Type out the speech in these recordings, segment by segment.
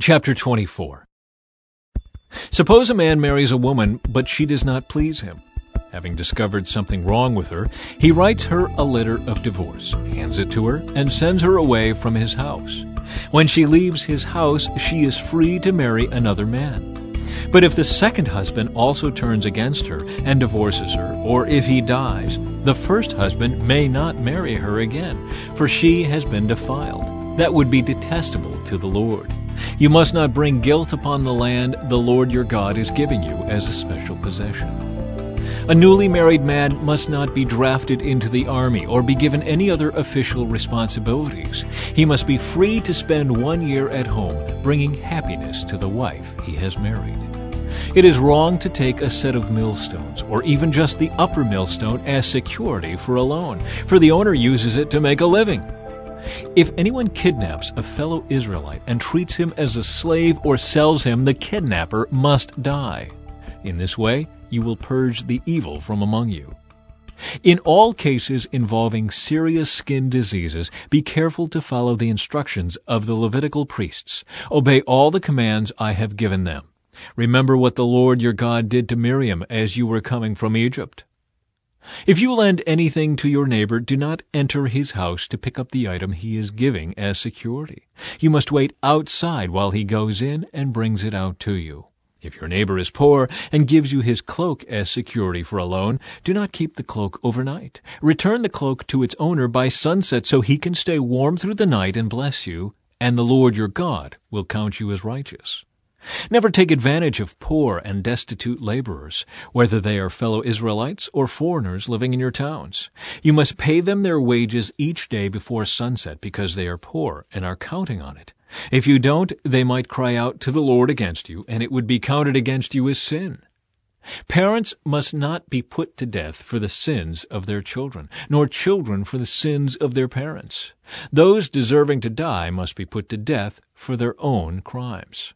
Chapter 24 Suppose a man marries a woman, but she does not please him. Having discovered something wrong with her, he writes her a letter of divorce, hands it to her, and sends her away from his house. When she leaves his house, she is free to marry another man. But if the second husband also turns against her and divorces her, or if he dies, the first husband may not marry her again, for she has been defiled. That would be detestable to the Lord. You must not bring guilt upon the land the Lord your God is giving you as a special possession. A newly married man must not be drafted into the army or be given any other official responsibilities. He must be free to spend one year at home, bringing happiness to the wife he has married. It is wrong to take a set of millstones, or even just the upper millstone, as security for a loan, for the owner uses it to make a living. If anyone kidnaps a fellow Israelite and treats him as a slave or sells him, the kidnapper must die. In this way, you will purge the evil from among you. In all cases involving serious skin diseases, be careful to follow the instructions of the Levitical priests. Obey all the commands I have given them. Remember what the Lord your God did to Miriam as you were coming from Egypt. If you lend anything to your neighbor, do not enter his house to pick up the item he is giving as security. You must wait outside while he goes in and brings it out to you. If your neighbor is poor and gives you his cloak as security for a loan, do not keep the cloak overnight. Return the cloak to its owner by sunset so he can stay warm through the night and bless you, and the Lord your God will count you as righteous. Never take advantage of poor and destitute laborers, whether they are fellow Israelites or foreigners living in your towns. You must pay them their wages each day before sunset because they are poor and are counting on it. If you don't, they might cry out to the Lord against you, and it would be counted against you as sin. Parents must not be put to death for the sins of their children, nor children for the sins of their parents. Those deserving to die must be put to death for their own crimes.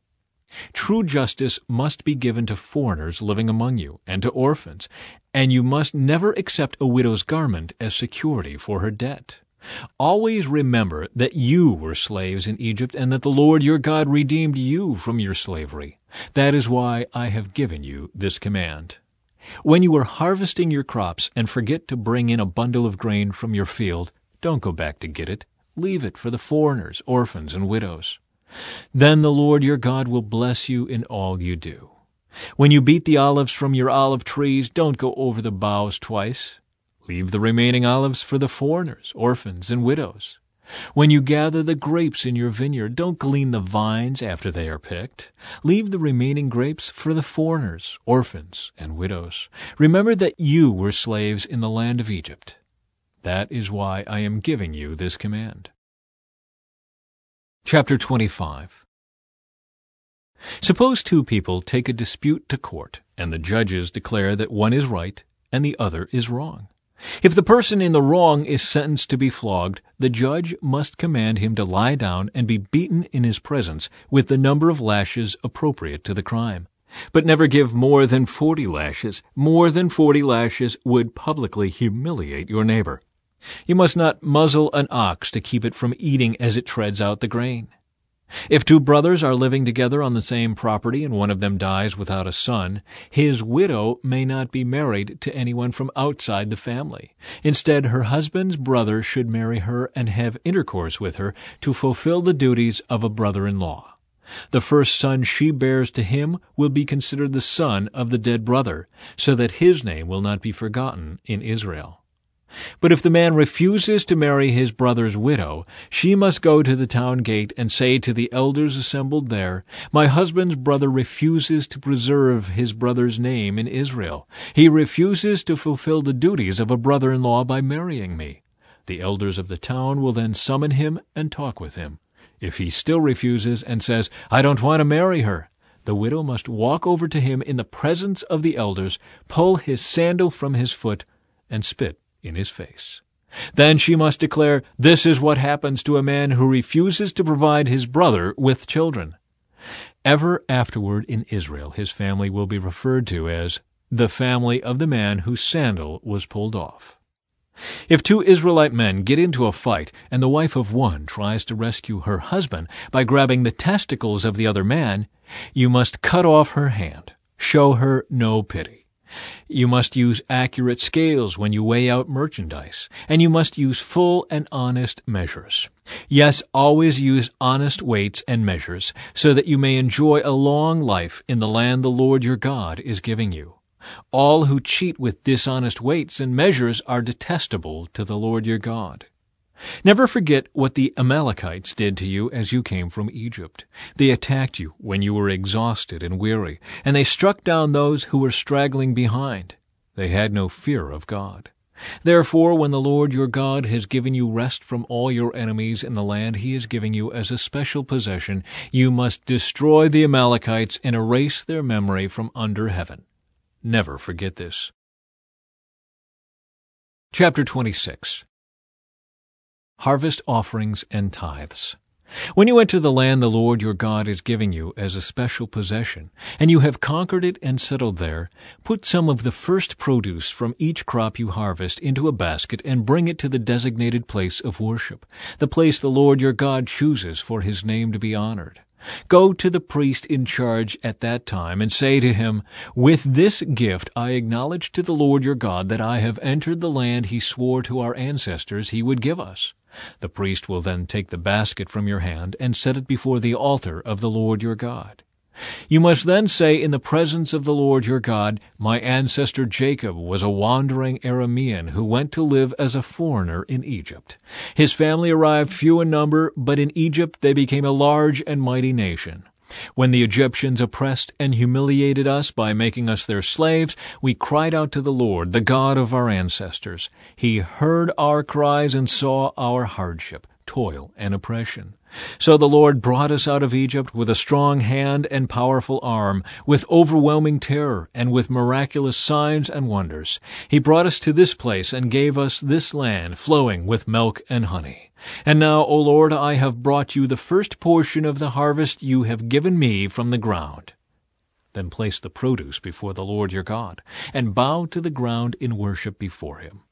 True justice must be given to foreigners living among you, and to orphans, and you must never accept a widow's garment as security for her debt. Always remember that you were slaves in Egypt, and that the Lord your God redeemed you from your slavery. That is why I have given you this command. When you are harvesting your crops and forget to bring in a bundle of grain from your field, don't go back to get it. Leave it for the foreigners, orphans, and widows. Then the Lord your God will bless you in all you do. When you beat the olives from your olive trees, don't go over the boughs twice. Leave the remaining olives for the foreigners, orphans, and widows. When you gather the grapes in your vineyard, don't glean the vines after they are picked. Leave the remaining grapes for the foreigners, orphans, and widows. Remember that you were slaves in the land of Egypt. That is why I am giving you this command. Chapter 25 Suppose two people take a dispute to court, and the judges declare that one is right and the other is wrong. If the person in the wrong is sentenced to be flogged, the judge must command him to lie down and be beaten in his presence with the number of lashes appropriate to the crime. But never give more than forty lashes. More than forty lashes would publicly humiliate your neighbor. You must not muzzle an ox to keep it from eating as it treads out the grain. If two brothers are living together on the same property and one of them dies without a son, his widow may not be married to anyone from outside the family. Instead, her husband's brother should marry her and have intercourse with her to fulfill the duties of a brother-in-law. The first son she bears to him will be considered the son of the dead brother, so that his name will not be forgotten in Israel. But if the man refuses to marry his brother's widow, she must go to the town gate and say to the elders assembled there, My husband's brother refuses to preserve his brother's name in Israel. He refuses to fulfill the duties of a brother-in-law by marrying me. The elders of the town will then summon him and talk with him. If he still refuses and says, I don't want to marry her, the widow must walk over to him in the presence of the elders, pull his sandal from his foot, and spit in his face. Then she must declare, This is what happens to a man who refuses to provide his brother with children. Ever afterward in Israel his family will be referred to as the family of the man whose sandal was pulled off. If two Israelite men get into a fight and the wife of one tries to rescue her husband by grabbing the testicles of the other man, you must cut off her hand. Show her no pity. You must use accurate scales when you weigh out merchandise, and you must use full and honest measures. Yes, always use honest weights and measures, so that you may enjoy a long life in the land the Lord your God is giving you. All who cheat with dishonest weights and measures are detestable to the Lord your God. Never forget what the Amalekites did to you as you came from Egypt. They attacked you when you were exhausted and weary, and they struck down those who were straggling behind. They had no fear of God. Therefore, when the Lord your God has given you rest from all your enemies in the land he is giving you as a special possession, you must destroy the Amalekites and erase their memory from under heaven. Never forget this. Chapter 26 Harvest Offerings and Tithes. When you enter the land the Lord your God is giving you as a special possession, and you have conquered it and settled there, put some of the first produce from each crop you harvest into a basket and bring it to the designated place of worship, the place the Lord your God chooses for his name to be honored. Go to the priest in charge at that time and say to him, With this gift I acknowledge to the Lord your God that I have entered the land he swore to our ancestors he would give us. The priest will then take the basket from your hand and set it before the altar of the Lord your God. You must then say in the presence of the Lord your God, My ancestor Jacob was a wandering Aramean who went to live as a foreigner in Egypt. His family arrived few in number, but in Egypt they became a large and mighty nation. When the Egyptians oppressed and humiliated us by making us their slaves, we cried out to the Lord, the God of our ancestors. He heard our cries and saw our hardship, toil, and oppression. So the Lord brought us out of Egypt with a strong hand and powerful arm, with overwhelming terror, and with miraculous signs and wonders. He brought us to this place and gave us this land flowing with milk and honey. And now, O Lord, I have brought you the first portion of the harvest you have given me from the ground. Then place the produce before the Lord your God, and bow to the ground in worship before him.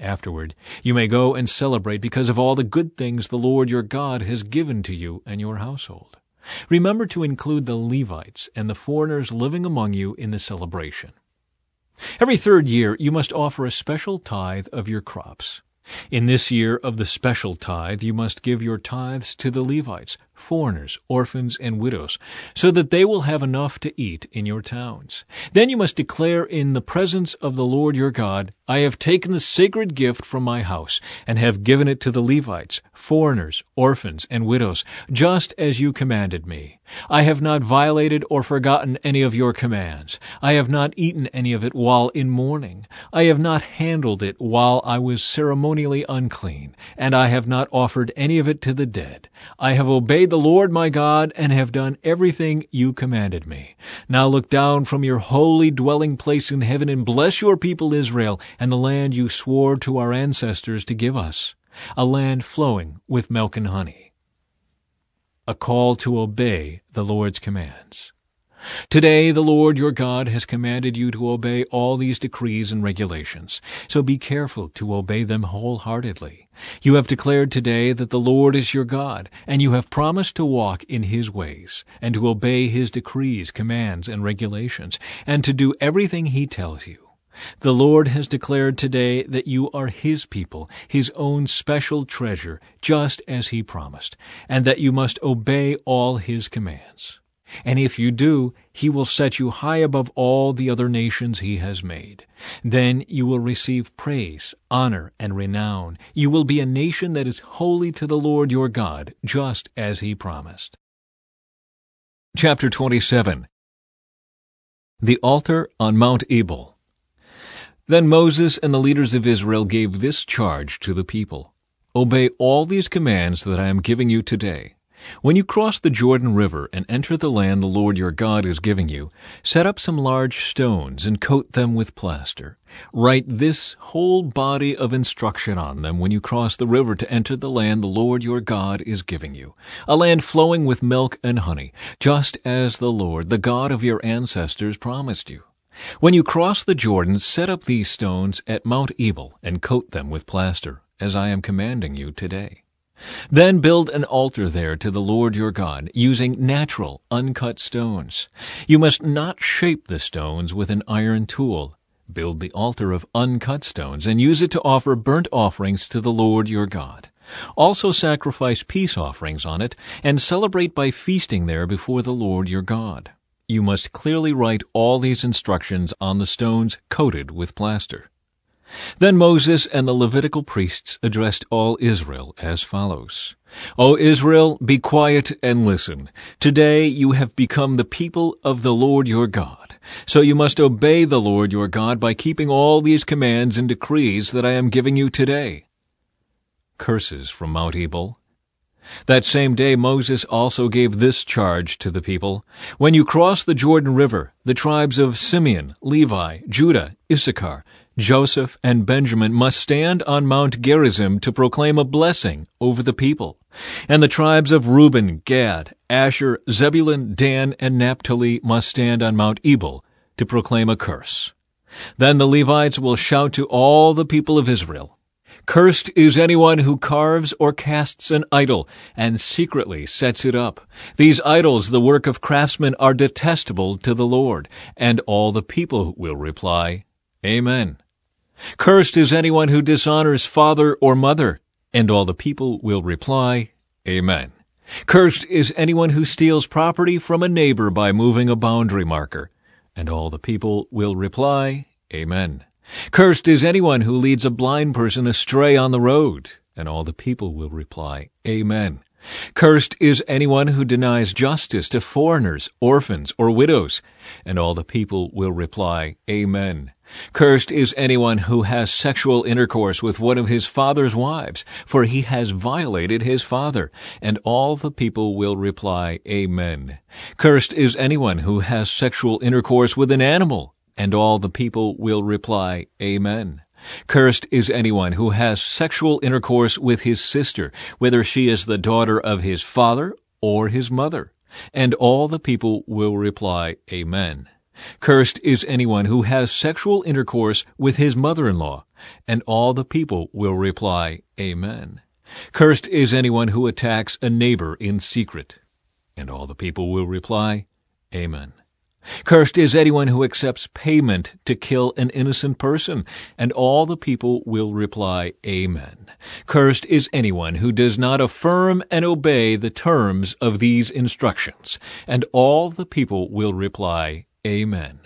Afterward, you may go and celebrate because of all the good things the Lord your God has given to you and your household. Remember to include the Levites and the foreigners living among you in the celebration. Every third year, you must offer a special tithe of your crops. In this year of the special tithe, you must give your tithes to the Levites, foreigners, orphans, and widows, so that they will have enough to eat in your towns. Then you must declare in the presence of the Lord your God, I have taken the sacred gift from my house, and have given it to the Levites, foreigners, orphans, and widows, just as you commanded me. I have not violated or forgotten any of your commands. I have not eaten any of it while in mourning. I have not handled it while I was ceremonially unclean, and I have not offered any of it to the dead. I have obeyed the Lord my God and have done everything you commanded me. Now look down from your holy dwelling place in heaven and bless your people Israel and the land you swore to our ancestors to give us, a land flowing with milk and honey. A call to obey the Lord's commands. Today the Lord your God has commanded you to obey all these decrees and regulations, so be careful to obey them wholeheartedly. You have declared today that the Lord is your God, and you have promised to walk in his ways, and to obey his decrees, commands, and regulations, and to do everything he tells you. The Lord has declared today that you are His people, His own special treasure, just as He promised, and that you must obey all His commands. And if you do, he will set you high above all the other nations he has made. Then you will receive praise, honor, and renown. You will be a nation that is holy to the Lord your God, just as he promised. Chapter 27 The Altar on Mount Ebal Then Moses and the leaders of Israel gave this charge to the people Obey all these commands that I am giving you today when you cross the Jordan River and enter the land the Lord your God is giving you, set up some large stones and coat them with plaster. Write this whole body of instruction on them when you cross the river to enter the land the Lord your God is giving you, a land flowing with milk and honey, just as the Lord, the God of your ancestors, promised you. When you cross the Jordan, set up these stones at Mount Ebal and coat them with plaster, as I am commanding you today. Then build an altar there to the Lord your God, using natural, uncut stones. You must not shape the stones with an iron tool. Build the altar of uncut stones and use it to offer burnt offerings to the Lord your God. Also sacrifice peace offerings on it and celebrate by feasting there before the Lord your God. You must clearly write all these instructions on the stones coated with plaster. Then Moses and the Levitical priests addressed all Israel as follows. O Israel, be quiet and listen. Today you have become the people of the Lord your God. So you must obey the Lord your God by keeping all these commands and decrees that I am giving you today. Curses from Mount Ebal. That same day Moses also gave this charge to the people. When you cross the Jordan River, the tribes of Simeon, Levi, Judah, Issachar, Joseph, and Benjamin must stand on Mount Gerizim to proclaim a blessing over the people. And the tribes of Reuben, Gad, Asher, Zebulun, Dan, and Naphtali must stand on Mount Ebal to proclaim a curse. Then the Levites will shout to all the people of Israel, Cursed is anyone who carves or casts an idol and secretly sets it up. These idols, the work of craftsmen, are detestable to the Lord. And all the people will reply, Amen. Cursed is anyone who dishonors father or mother. And all the people will reply, Amen. Cursed is anyone who steals property from a neighbor by moving a boundary marker. And all the people will reply, Amen. Cursed is anyone who leads a blind person astray on the road. And all the people will reply, Amen. Cursed is anyone who denies justice to foreigners, orphans, or widows. And all the people will reply, Amen. Cursed is anyone who has sexual intercourse with one of his father's wives, for he has violated his father. And all the people will reply, Amen. Cursed is anyone who has sexual intercourse with an animal. And all the people will reply, Amen. Cursed is anyone who has sexual intercourse with his sister, whether she is the daughter of his father or his mother. And all the people will reply, Amen. Cursed is anyone who has sexual intercourse with his mother-in-law. And all the people will reply, Amen. Cursed is anyone who attacks a neighbor in secret. And all the people will reply, Amen. Cursed is anyone who accepts payment to kill an innocent person, and all the people will reply, Amen. Cursed is anyone who does not affirm and obey the terms of these instructions, and all the people will reply, Amen.